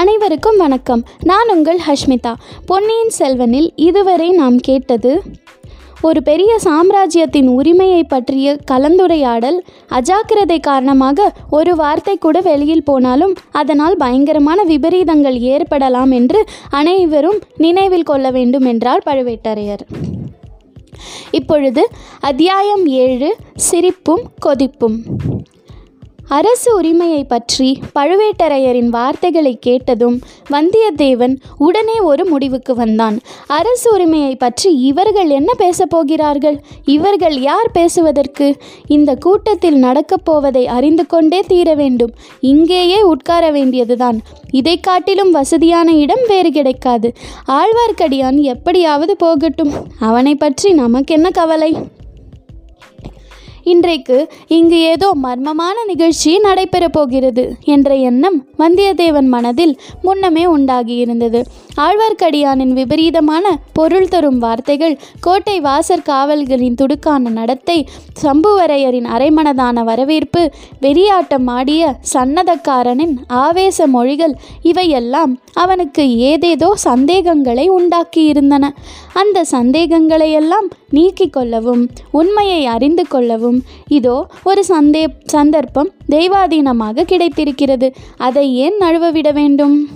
அனைவருக்கும் வணக்கம். நான் உங்கள் ஹஷ்மிதா. பொன்னியின் செல்வனில் இதுவரை நாம் கேட்டது ஒரு பெரிய சாம்ராஜ்யத்தின் உரிமையை பற்றிய கலந்துரையாடல் அஜாக்கிரதை காரணமாக ஒரு வார்த்தை கூட வெளியில் போனாலும் அதனால் பயங்கரமான விபரீதங்கள் ஏற்படலாம் என்று அனைவரும் நினைவில் கொள்ள வேண்டும் என்றார் பழுவேட்டரையர். இப்பொழுது அத்தியாயம் ஏழு சிரிப்பும் கொதிப்பும். அரசு உரிமையை பற்றி பழுவேட்டரையரின் வார்த்தைகளை கேட்டதும் வந்தியத்தேவன் உடனே ஒரு முடிவுக்கு வந்தான். அரசு உரிமையை பற்றி இவர்கள் என்ன பேசப் போகிறார்கள்? இவர்கள் யார் பேசுவதற்கு? இந்த கூட்டத்தில் நடக்கப் போவதை அறிந்து கொண்டே தீர வேண்டும். இங்கேயே உட்கார வேண்டியதுதான். இதை காட்டிலும் வசதியான இடம் வேறு கிடைக்காது. ஆழ்வார்க்கடியான் எப்படியாவது போகட்டும். அவனை பற்றி நமக்கென்ன கவலை? இன்றைக்கு இங்கு ஏதோ மர்மமான நிகழ்ச்சி நடைபெறப் போகிறது என்ற எண்ணம் வந்தியத்தேவன் மனதில் முன்னமே உண்டாகியிருந்தது. ஆழ்வார்க்கடியானின் விபரீதமான பொருள் தரும் வார்த்தைகள் கோட்டை வாசற் காவல்களின் துடுக்கான நடத்தை சம்புவரையரின் அரைமனதான வரவேற்பு வெறியாட்டம் ஆடிய சன்னதக்காரனின் ஆவேச மொழிகள் இவையெல்லாம் அவனுக்கு ஏதேதோ சந்தேகங்களை உண்டாக்கியிருந்தன. அந்த சந்தேகங்களையெல்லாம் நீக்கிக் கொள்ளவும் உண்மையை அறிந்து கொள்ளவும் இதோ ஒரு சந்தே சந்தர்ப்பம் தெய்வாதீனமாக கிடைத்திருக்கிறது. அதை ஏன் நழுவவிட வேண்டும்?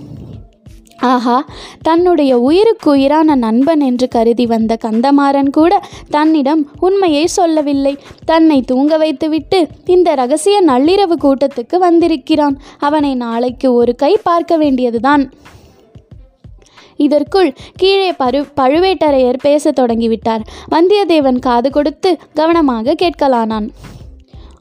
ஆஹா தன்னுடைய உயிருக்கு உயிரான நண்பன் என்று கருதி வந்த கந்தமாறன் கூட தன்னிடம் உண்மையை சொல்லவில்லை. தன்னை தூங்க வைத்துவிட்டு இந்த ரகசிய நள்ளிரவு கூட்டத்துக்கு வந்திருக்கிறான். அவனை நாளைக்கு ஒரு கை பார்க்க வேண்டியதுதான். இதற்குள் கீழே பரு பழுவேட்டரையர் பேசத் தொடங்கிவிட்டார். வந்தியத்தேவன் காது கொடுத்து கவனமாக கேட்கலானான்.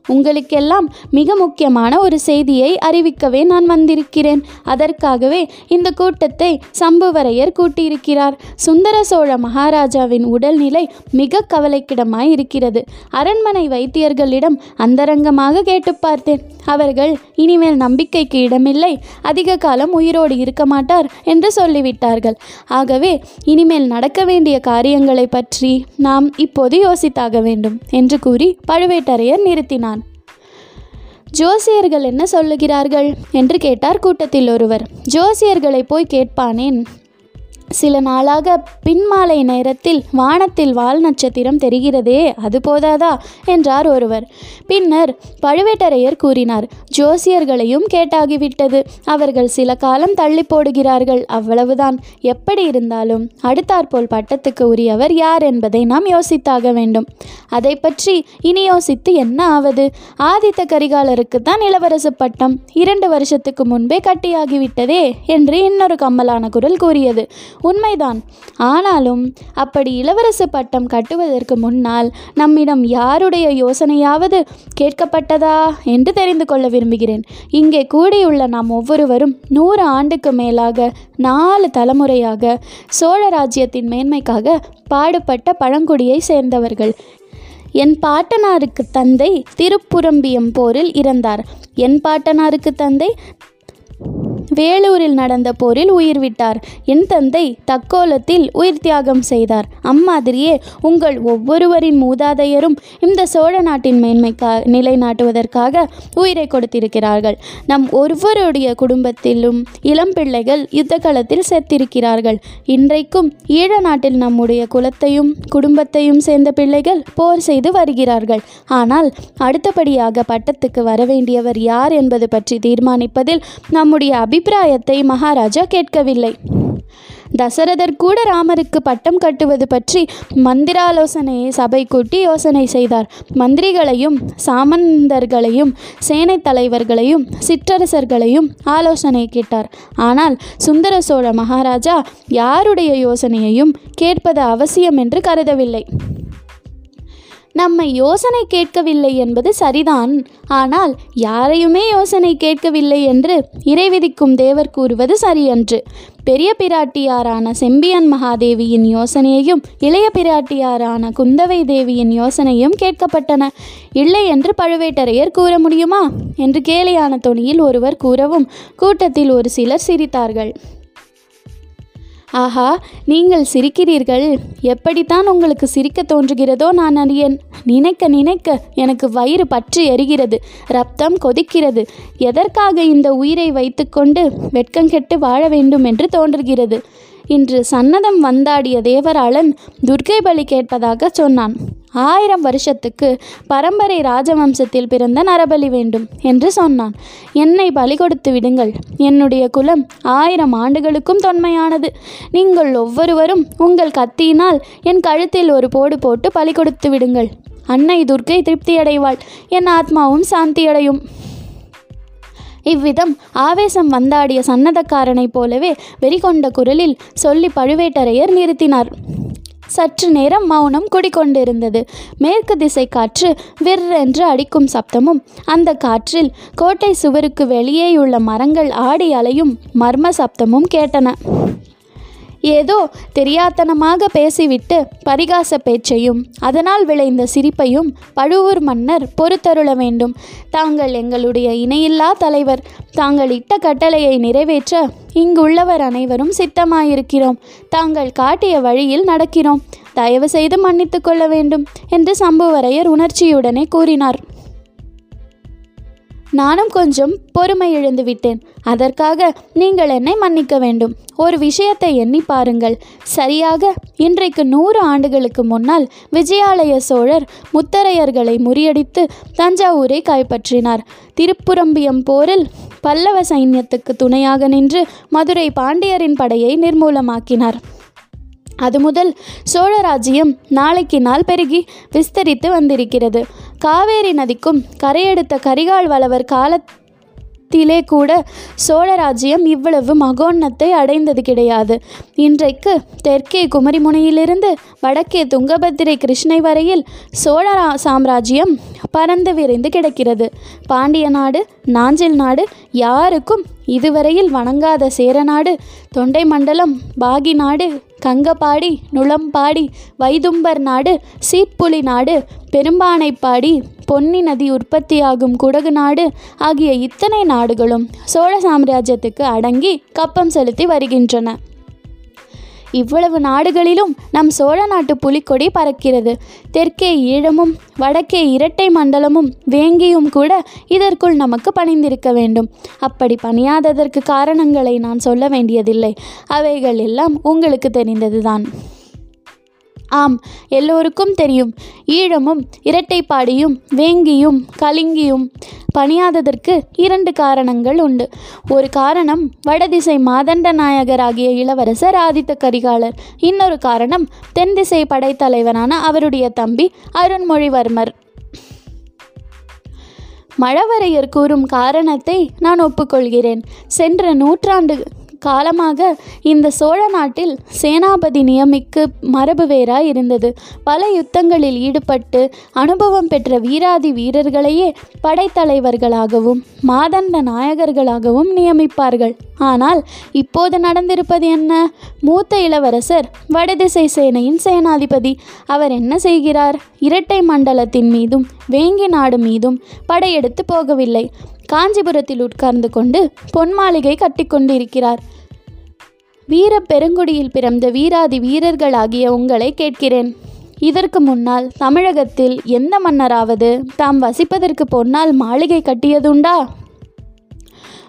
உங்களுக்கெல்லாம் மிக முக்கியமான ஒரு செய்தியை அறிவிக்கவே நான் வந்திருக்கிறேன். அதற்காகவே இந்த கூட்டத்தை சம்புவரையர் கூட்டியிருக்கிறார். சுந்தர சோழ மகாராஜாவின் உடல்நிலை மிக கவலைக்கிடமாய் இருக்கிறது. அரண்மனை வைத்தியர்களிடம் அந்தரங்கமாக கேட்டு பார்த்தேன். அவர்கள் இனிமேல் நம்பிக்கைக்கு இடமில்லை. அதிக காலம் உயிரோடு இருக்க மாட்டார் என்று சொல்லிவிட்டார்கள். ஆகவே இனிமேல் நடக்க வேண்டிய காரியங்களை பற்றி நாம் இப்போது யோசித்தாக வேண்டும் என்று கூறி பழுவேட்டரையர் நிறுத்தினார். ஜோசியர்கள் என்ன சொல்லுகிறார்கள்? என்று கேட்டார் கூட்டத்தில் ஒருவர். ஜோசியர்களை போய் கேட்பானேன்? சில நாளாக பின்மாலை நேரத்தில் வானத்தில் வால் நட்சத்திரம் தெரிகிறதே அது போதாதா? என்றார் ஒருவர். பின்னர் பழுவேட்டரையர் கூறினார் ஜோசியர்களையும் கேட்டாகிவிட்டது. அவர்கள் சில காலம் தள்ளி போடுகிறார்கள். அவ்வளவுதான். எப்படி இருந்தாலும் அடுத்தாற்போல் பட்டத்துக்கு உரியவர் யார் என்பதை நாம் யோசித்தாக வேண்டும். அதை பற்றி இனி யோசித்து என்ன ஆவது? ஆதித்த கரிகாலருக்கு தான் இளவரசு பட்டம். இரண்டு வருஷத்துக்கு முன்பே கட்டியாகிவிட்டதே என்று இன்னொரு கம்மலான குரல் கூறியது. உண்மைதான். ஆனாலும் அப்படி இளவரசு பட்டம் கட்டுவதற்கு முன்னால் நம்மிடம் யாருடைய யோசனையாவது கேட்கப்பட்டதா என்று தெரிந்து கொள்ள விரும்புகிறேன். இங்கே கூடியுள்ள நாம் ஒவ்வொருவரும் நூறு ஆண்டுக்கு மேலாக நாலு தலைமுறையாக சோழ ராஜ்யத்தின் மேன்மைக்காக பாடுபட்ட பழங்குடியை சேர்ந்தவர்கள். என் பாட்டனாருக்கு தந்தை திருப்புரம்பியம் போரில் இறந்தார். என் பாட்டனாருக்கு தந்தை வேலூரில் நடந்த போரில் உயிர் விட்டார். என் தந்தை தக்கோலத்தில் உயிர் தியாகம் செய்தார். அம்மாதிரியே உங்கள் ஒவ்வொருவரின் மூதாதையரும் இந்த சோழ நாட்டின் மேன்மைக்கா நிலைநாட்டுவதற்காக உயிரை கொடுத்திருக்கிறார்கள். நம் ஒவ்வொருடைய குடும்பத்திலும் இளம் பிள்ளைகள் யுத்த களத்தில் செத்திருக்கிறார்கள். இன்றைக்கும் ஈழ நாட்டில் நம்முடைய குலத்தையும் குடும்பத்தையும் சேர்ந்த பிள்ளைகள் போர் செய்து வருகிறார்கள். ஆனால் அடுத்தபடியாக பட்டத்துக்கு வரவேண்டியவர் யார் என்பது பற்றி தீர்மானிப்பதில் நம்முடைய அபிப்பிராயத்தை மகாராஜா கேட்கவில்லை. தசரதர் கூட ராமருக்கு பட்டம் கட்டுவது பற்றி மந்திராலோசனையை சபை கூட்டி யோசனை செய்தார். மந்திரிகளையும் சாமந்தர்களையும் சேனை தலைவர்களையும் சிற்றரசர்களையும் ஆலோசனை கேட்டார். ஆனால் சுந்தர சோழ மகாராஜா யாருடைய யோசனையையும் கேட்பது அவசியம் என்று கருதவில்லை. நம்மை யோசனை கேட்கவில்லை என்பது சரிதான். ஆனால் யாரையுமே யோசனை கேட்கவில்லை என்று இறைவிதிக்கும் தேவர் கூறுவது சரியன்று. பெரிய பிராட்டியாரான செம்பியன் மகாதேவியின் யோசனையையும் இளைய பிராட்டியாரான குந்தவை தேவியின் யோசனையும் கேட்கப்பட்டன. இல்லை என்று பழுவேட்டரையர் கூற முடியுமா? என்று கேலியான தொனியில் ஒருவர் கூறவும் கூட்டத்தில் ஒரு சிலர் சிரித்தார்கள். ஆஹா நீங்கள் சிரிக்கிறீர்கள். எப்படித்தான் உங்களுக்கு சிரிக்க தோன்றுகிறதோ நான் அறியேன். நினைக்க நினைக்க எனக்கு வயிறு பற்றி எரிகிறது. ரத்தம் கொதிக்கிறது. எதற்காக இந்த உயிரை வைத்துக்கொண்டு வெட்கங்கெட்டு வாழ வேண்டும் என்று தோன்றுகிறது? இன்று சன்னதம் வந்தாடிய தேவராளன் துர்க்கை பலி கேட்பதாக சொன்னான். ஆயிரம் வருஷத்துக்கு பரம்பரை ராஜவம்சத்தில் பிறந்த நரபலி வேண்டும் என்று சொன்னான். என்னை பலி கொடுத்து விடுங்கள். என்னுடைய குலம் ஆயிரம் ஆண்டுகளுக்கும் தொன்மையானது. நீங்கள் ஒவ்வொருவரும் உங்கள் கத்தியினால் என் கழுத்தில் ஒரு போடு போட்டு பலி கொடுத்து விடுங்கள். அன்னை துர்க்கை திருப்தியடைவாள். என் ஆத்மாவும் சாந்தியடையும் இவ்விதம் ஆவேசம் வந்தாடிய சன்னதக்காரனைப் போலவே வெறிகொண்ட குரலில் சொல்லி பழுவேட்டரையர் நிறுத்தினார். சற்று நேரம் மௌனம் குடிக்கொண்டிருந்தது மேற்கு திசை காற்று விற்றென்று அடிக்கும் சப்தமும் அந்த காற்றில் கோட்டை சுவருக்கு வெளியேயுள்ள மரங்கள் ஆடி அலையும் மர்ம சப்தமும் கேட்டன. ஏதோ தெரியாத்தனமாக பேசிவிட்டு பரிகாச பேச்சையும் அதனால் விளைந்த சிரிப்பையும் பழுவூர் மன்னர் பொறுத்தருள வேண்டும். தாங்கள் எங்களுடைய இணையில்லா தலைவர் தாங்கள் இட்ட கட்டளையை நிறைவேற்ற இங்குள்ளவர் அனைவரும் சித்தமாயிருக்கிறோம். தாங்கள் காட்டிய வழியில் நடக்கிறோம். தயவு செய்து மன்னித்து கொள்ள வேண்டும் என்று சம்புவரையர் உணர்ச்சியுடனே கூறினார். நானும் கொஞ்சம் பொறுமை இழந்து விட்டேன். அதற்காக நீங்கள் என்னை மன்னிக்க வேண்டும். ஒரு விஷயத்தை எண்ணி பாருங்கள். சரியாக இன்றைக்கு நூறு ஆண்டுகளுக்கு முன்னால் விஜயாலய சோழர் முத்தரையர்களை முறியடித்து தஞ்சாவூரை கைப்பற்றினார். திருப்புரம்பியம் போரில் பல்லவ சைன்யத்துக்கு துணையாக நின்று மதுரை பாண்டியரின் படையை நிர்மூலமாக்கினார். அது முதல் சோழராஜ்யம் நாளைக்கு நாள் பெருகி விஸ்தரித்து வந்திருக்கிறது. காவேரி நதிக்கும் கரையெடுத்த கரிகால் வளவர் காலத்திலே கூட சோழராஜ்யம் இவ்வளவு மகோன்னத்தை அடைந்தது கிடையாது. இன்றைக்கு தெற்கே குமரிமுனையிலிருந்து வடக்கே துங்கபத்திரை கிருஷ்ணை வரையில் சோழ சாம்ராஜ்யம் பறந்து விரைந்து கிடக்கிறது. பாண்டிய நாடு நாஞ்சில் நாடு யாருக்கும் இதுவரையில் வணங்காத சேரநாடு தொண்டை மண்டலம் பாகி நாடு கங்கபாடி நுளம்பாடி வைதும்பர் நாடு சீட்புலி நாடு பெரும்பானைப்பாடி பொன்னி நதி உற்பத்தியாகும் குடகு நாடு ஆகிய இத்தனை நாடுகளும் சோழ சாம்ராஜ்யத்துக்கு அடங்கி கப்பம் செலுத்தி வருகின்றன. இவ்வளவு நாடுகளிலும் நம் சோழ நாட்டு புலிக்கொடி பறக்கிறது. தெற்கே ஈழமும் வடக்கே இரட்டை மண்டலமும் வேங்கியும் கூட இதற்குள் நமக்கு பணிந்திருக்க வேண்டும். அப்படி பணியாததற்கு காரணங்களை நான் சொல்ல வேண்டியதில்லை. அவைகள் எல்லாம் உங்களுக்கு தெரிந்ததுதான். ஆம் எல்லோருக்கும் தெரியும். ஈழமும் இரட்டைப்பாடியும் வேங்கியும் கலிங்கியும் பணியாததற்கு இரண்டு காரணங்கள் உண்டு. ஒரு காரணம் வடதிசை மாதண்ட நாயகராகிய இளவரசர் ஆதித்த கரிகாலர். இன்னொரு காரணம் தென் திசை படைத்தலைவனான அவருடைய தம்பி அருண்மொழிவர்மர். மழவரையர் கூறும் காரணத்தை நான் ஒப்புக்கொள்கிறேன். சென்ற நூற்றாண்டு காலமாக இந்த சோழ நாட்டில் சேனாபதி நியமிக்கு மரபு வேறாய் இருந்தது பல யுத்தங்களில் ஈடுபட்டு அனுபவம் பெற்ற வீராதி வீரர்களையே படைத்தலைவர்களாகவும் மாதண்ட நாயகர்களாகவும் நியமிப்பார்கள். ஆனால் இப்போது நடந்திருப்பது என்ன? மூத்த இளவரசர் வடதிசை சேனையின் சேனாதிபதி அவர் என்ன செய்கிறார்? இரட்டை மண்டலத்தின் மீதும் வேங்கி நாடு மீதும் படையெடுத்து போகவில்லை. காஞ்சிபுரத்தில் உட்கார்ந்து கொண்டு பொன் மாளிகை கட்டிக்கொண்டிருக்கிறார் வீர பெருங்குடியில் பிறந்த வீராதி வீரர்களாகிய உங்களை கேட்கிறேன். இதற்கு முன்னால் தமிழகத்தில் எந்த மன்னராவது தாம் வசிப்பதற்கு பொன்னால் மாளிகை கட்டியதுண்டா?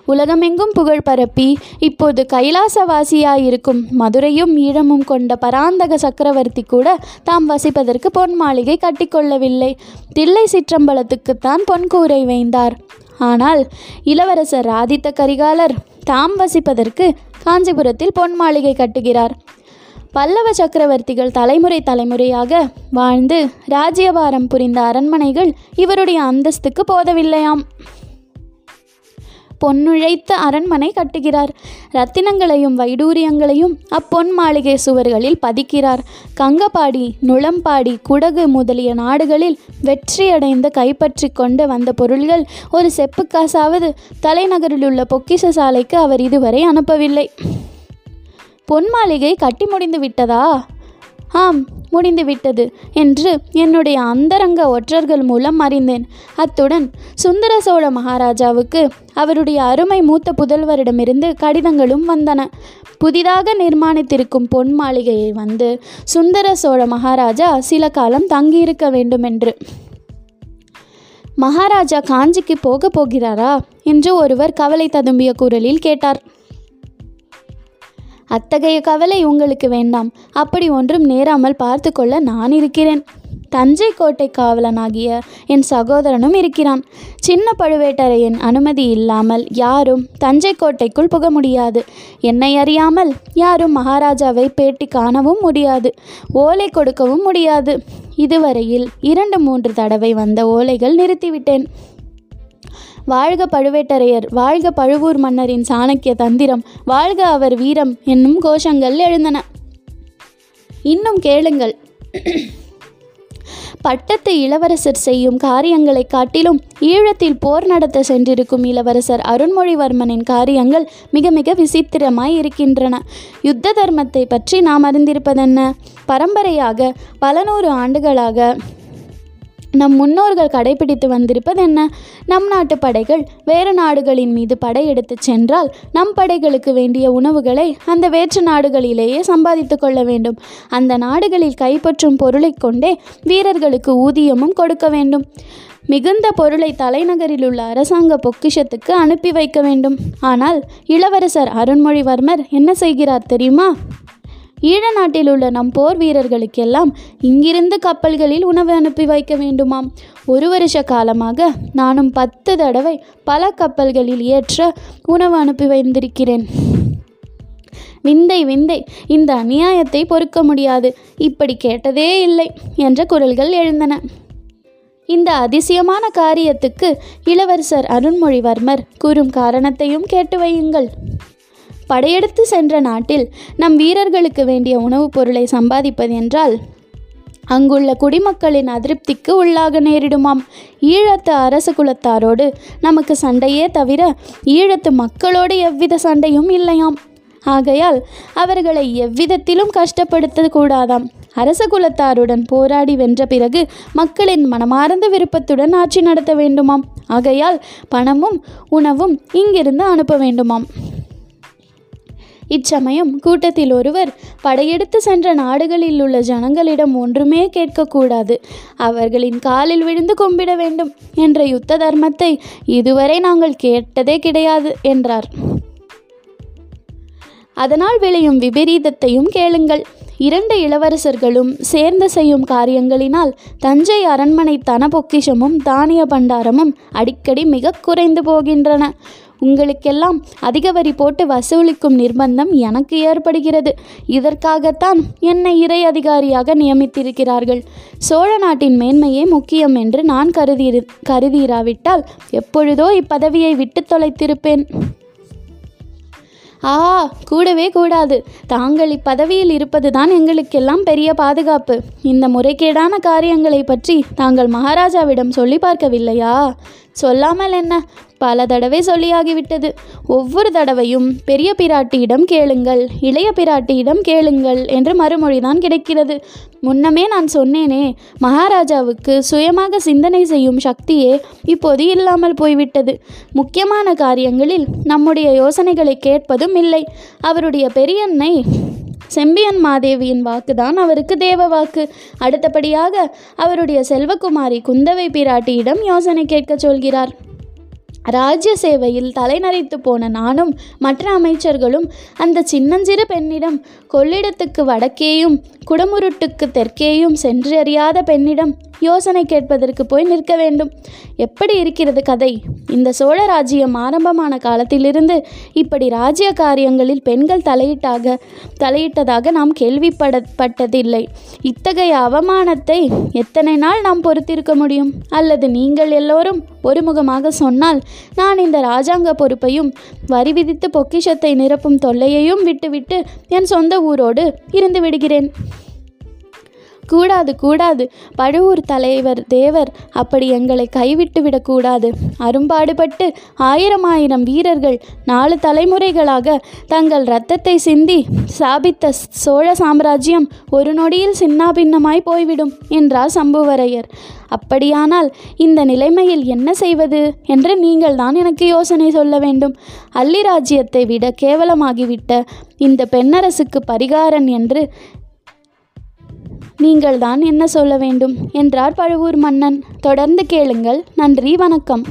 உலகமெங்கும் புகழ் பரப்பி இப்போது கைலாசவாசியாயிருக்கும் மதுரையும் ஈழமும் கொண்ட பராந்தக சக்கரவர்த்தி கூட தாம் வசிப்பதற்கு பொன் மாளிகை கட்டிக்கொள்ளவில்லை. தில்லை சிற்றம்பலத்துக்குத்தான் பொன் கூரை வைந்தார். ஆனால் இளவரசர் ஆதித்த கரிகாலர் தாம் வசிப்பதற்கு காஞ்சிபுரத்தில் பொன் மாளிகை கட்டுகிறார். பல்லவ சக்கரவர்த்திகள் தலைமுறை தலைமுறையாக வாழ்ந்து ராஜ்யபாரம் புரிந்த அரண்மனைகள் இவருடைய அந்தஸ்துக்கு போதவில்லையாம். பொன்னுழைத்த அரண்மனை கட்டுகிறார். ரத்தினங்களையும் வைடூரியங்களையும் அப்பொன் மாளிகை சுவர்களில் பதிக்கிறார். கங்கபாடி நுளம்பாடி குடகு முதலிய நாடுகளில் வெற்றியடைந்து கைப்பற்றி கொண்டு வந்த பொருள்கள் ஒரு செப்புக்காசாவது தலைநகரில் உள்ள பொக்கிஷ சாலைக்கு அவர் இதுவரை அனுப்பவில்லை. பொன் மாளிகை கட்டி முடிந்து விட்டதா? ஆம் முடிந்துவிட்டது என்று என்னுடைய அந்தரங்க ஒற்றர்கள் மூலம் அறிந்தேன். அத்துடன் சுந்தர சோழ மகாராஜாவுக்கு அவருடைய அருமை மூத்த புதல்வரிடமிருந்து கடிதங்களும் வந்தன. புதிதாக நிர்மாணித்திருக்கும் பொன் மாளிகையை வந்து சுந்தர சோழ மகாராஜா சில காலம் தங்கியிருக்க வேண்டுமென்று. மகாராஜா காஞ்சிக்கு போக போகிறாரா? என்று ஒருவர் கவலை ததும்பிய குரலில் கேட்டார். அத்தகைய கவலை உங்களுக்கு வேண்டாம். அப்படி ஒன்றும் நேராமல் பார்த்து கொள்ள நான் இருக்கிறேன். தஞ்சை கோட்டை காவலனாகிய என் சகோதரனும் இருக்கிறான். சின்ன பழுவேட்டரையன் அனுமதி இல்லாமல் யாரும் தஞ்சை கோட்டைக்குள் புக முடியாது. என்னை அறியாமல் யாரும் மகாராஜாவை பேட்டி காணவும் முடியாது. ஓலை கொடுக்கவும் முடியாது. இதுவரையில் இரண்டு மூன்று தடவை வந்த ஓலைகள் நிறுத்திவிட்டேன். வாழ்க பழுவேட்டரையர் வாழ்க பழுவூர் மன்னரின் சாணக்கிய தந்திரம் வாழ்க அவர் வீரம் என்னும் கோஷங்கள் எழுந்தன. இன்னும் கேளுங்கள். பட்டத்து இளவரசர் செய்யும் காரியங்களைக் காட்டிலும் ஈழத்தில் போர் நடத்த சென்றிருக்கும் இளவரசர் அருண்மொழிவர்மனின் காரியங்கள் மிக மிக விசித்திரமாய் இருக்கின்றன. யுத்த தர்மத்தை பற்றி நாம் அறிந்திருப்பதென்ன? பரம்பரையாக பல நூறு ஆண்டுகளாக நம் முன்னோர்கள் கடைபிடித்து வந்திருப்பது என்ன? நம் நாட்டு படைகள் வேறு நாடுகளின் மீது படையெடுத்து சென்றால் நம் படைகளுக்கு வேண்டிய உணவுகளை அந்த வேற்று நாடுகளிலேயே சம்பாதித்து கொள்ள வேண்டும். அந்த நாடுகளில் கைப்பற்றும் பொருளைக் கொண்டே வீரர்களுக்கு ஊதியமும் கொடுக்க வேண்டும். மிகுந்த பொருளை தலைநகரில் உள்ள அரசாங்க பொக்கிஷத்துக்கு அனுப்பி வைக்க வேண்டும். ஆனால் இளவரசர் அருண்மொழிவர்மர் என்ன செய்கிறார் தெரியுமா? ஈழ நாட்டில் உள்ள நம் போர் வீரர்களுக்கெல்லாம் இங்கிருந்து கப்பல்களில் உணவு அனுப்பி வைக்க வேண்டுமாம். ஒரு வருஷ காலமாக நானும் பத்து தடவை பல கப்பல்களில் ஏற்ற உணவு அனுப்பி வைத்திருக்கிறேன். விந்தை விந்தை இந்த அநியாயத்தை பொறுக்க முடியாது. இப்படி கேட்டதே இல்லை என்ற குரல்கள் எழுந்தன. இந்த அதிசயமான காரியத்துக்கு இளவரசர் அருண்மொழிவர்மர் கூறும் காரணத்தையும் கேட்டு வையுங்கள். படையெடுத்து சென்ற நாட்டில் நம் வீரர்களுக்கு வேண்டிய உணவுப் பொருளை சம்பாதிப்பது என்றால் அங்குள்ள குடிமக்களின் அதிருப்திக்கு உள்ளாக நேரிடுமாம். ஈழத்து அரச குலத்தாரோடு நமக்கு சண்டையே தவிர ஈழத்து மக்களோடு எவ்வித சண்டையும் இல்லையாம். ஆகையால் அவர்களை எவ்விதத்திலும் கஷ்டப்படுத்த கூடாதாம். அரச குலத்தாருடன் போராடி வென்ற பிறகு மக்களின் மனமார்ந்த விருப்பத்துடன் ஆட்சி நடத்த வேண்டுமாம். ஆகையால் பணமும் உணவும் இங்கிருந்து அனுப்ப வேண்டுமாம். இச்சமயம் கூட்டத்தில் ஒருவர் படையெடுத்து சென்ற நாடுகளில் உள்ள ஜனங்களிடம் ஒன்றுமே கேட்கக்கூடாது. அவர்களின் காலில் விழுந்து கும்பிட வேண்டும் என்ற யுத்த தர்மத்தை இதுவரை நாங்கள் கேட்டதே கிடையாது என்றார். அதனால் விளையும் விபரீதத்தையும் கேளுங்கள். இரண்டு இளவரசர்களும் சேர்ந்து செய்யும் காரியங்களினால் தஞ்சை அரண்மனை தன பொக்கிஷமும் தானிய பண்டாரமும் அடிக்கடி மிக குறைந்து போகின்றன. உங்களுக்கெல்லாம் அதிக வரி போட்டு வசூலிக்கும் நிர்பந்தம் எனக்கு ஏற்படுகிறது. இதற்காகத்தான் என்னை இறை அதிகாரியாக நியமித்திருக்கிறார்கள். சோழ நாட்டின் மேன்மையே முக்கியம் என்று நான் கருதி கருதியிராவிட்டால் எப்பொழுதோ இப்பதவியை விட்டு தொலைத்திருப்பேன். ஆ கூடவே கூடாது. தாங்கள் இப்பதவியில் இருப்பதுதான் எங்களுக்கெல்லாம் பெரிய பாதுகாப்பு. இந்த முறைகேடான காரியங்களை பற்றி தாங்கள் மகாராஜாவிடம் சொல்லி பார்க்கவில்லையா? சொல்லாமல் என்ன? பல தடவை சொல்லியாகிவிட்டது. ஒவ்வொரு தடவையும் பெரிய பிராட்டியிடம் கேளுங்கள் இளைய பிராட்டியிடம் கேளுங்கள் என்று மறுமொழிதான் கிடைக்கிறது. முன்னமே நான் சொன்னேனே மகாராஜாவுக்கு சுயமாக சிந்தனை செய்யும் சக்தியே இப்போது இல்லாமல் போய்விட்டது. முக்கியமான காரியங்களில் நம்முடைய யோசனைகளை கேட்பதும் இல்லை. அவருடைய பெரியன்னை செம்பியன் மாதேவியின் வாக்குதான் அவருக்கு தேவ வாக்கு. அடுத்தபடியாக அவருடைய செல்வகுமாரி குந்தவை பிராட்டியிடம் யோசனை கேட்கச் சொல்கிறார். ராஜ்ய சேவையில் தலைநரைத்து போன நானும் மற்ற அமைச்சர்களும் அந்த சின்னஞ்சிறு பெண்ணிடம் கொள்ளிடத்துக்கு வடக்கேயும் குடமுருட்டுக்கு தெற்கேயும் சென்றறியாத பெண்ணிடம் யோசனை கேட்பதற்கு போய் நிற்க வேண்டும். எப்படி இருக்கிறது கதை? இந்த சோழ ராஜ்யம் ஆரம்பமான காலத்திலிருந்து இப்படி ராஜ்ய காரியங்களில் பெண்கள் தலையிட்டாக தலையிட்டதாக நாம் கேள்விப்படப்பட்டதில்லை. இத்தகைய அவமானத்தை எத்தனை நாள் நாம் பொறுத்திருக்க முடியும்? அல்லது நீங்கள் எல்லோரும் ஒருமுகமாக சொன்னால் நான் இந்த ராஜாங்க பொறுப்பையும் வரி விதித்து பொக்கிஷத்தை நிரப்பும் தொல்லையையும் விட்டுவிட்டு என் சொந்த ஊரோடு இருந்து விடுகிறேன். கூடாது கூடாது. பழுவூர் தலைவர் தேவர் அப்படி எங்களை கைவிட்டு விடக்கூடாது. அரும்பாடுபட்டு ஆயிரம் ஆயிரம் வீரர்கள் நாலு தலைமுறைகளாக தங்கள் இரத்தத்தை சிந்தி சாபித்த சோழ சாம்ராஜ்யம் ஒரு நொடியில் சின்னாபின்னமாய் போய்விடும் என்றார் சம்புவரையர். அப்படியானால் இந்த நிலைமையில் என்ன செய்வது என்று நீங்கள் தான் எனக்கு யோசனை சொல்ல வேண்டும். அள்ளி ராஜ்யத்தை விட கேவலமாகிவிட்ட இந்த பெண்ணரசுக்கு பரிகாரன் என்று நீங்கள் தான் என்ன சொல்ல வேண்டும்? என்றார் பழுவூர் மன்னன். தொடர்ந்து கேளுங்கள். நன்றி வணக்கம்.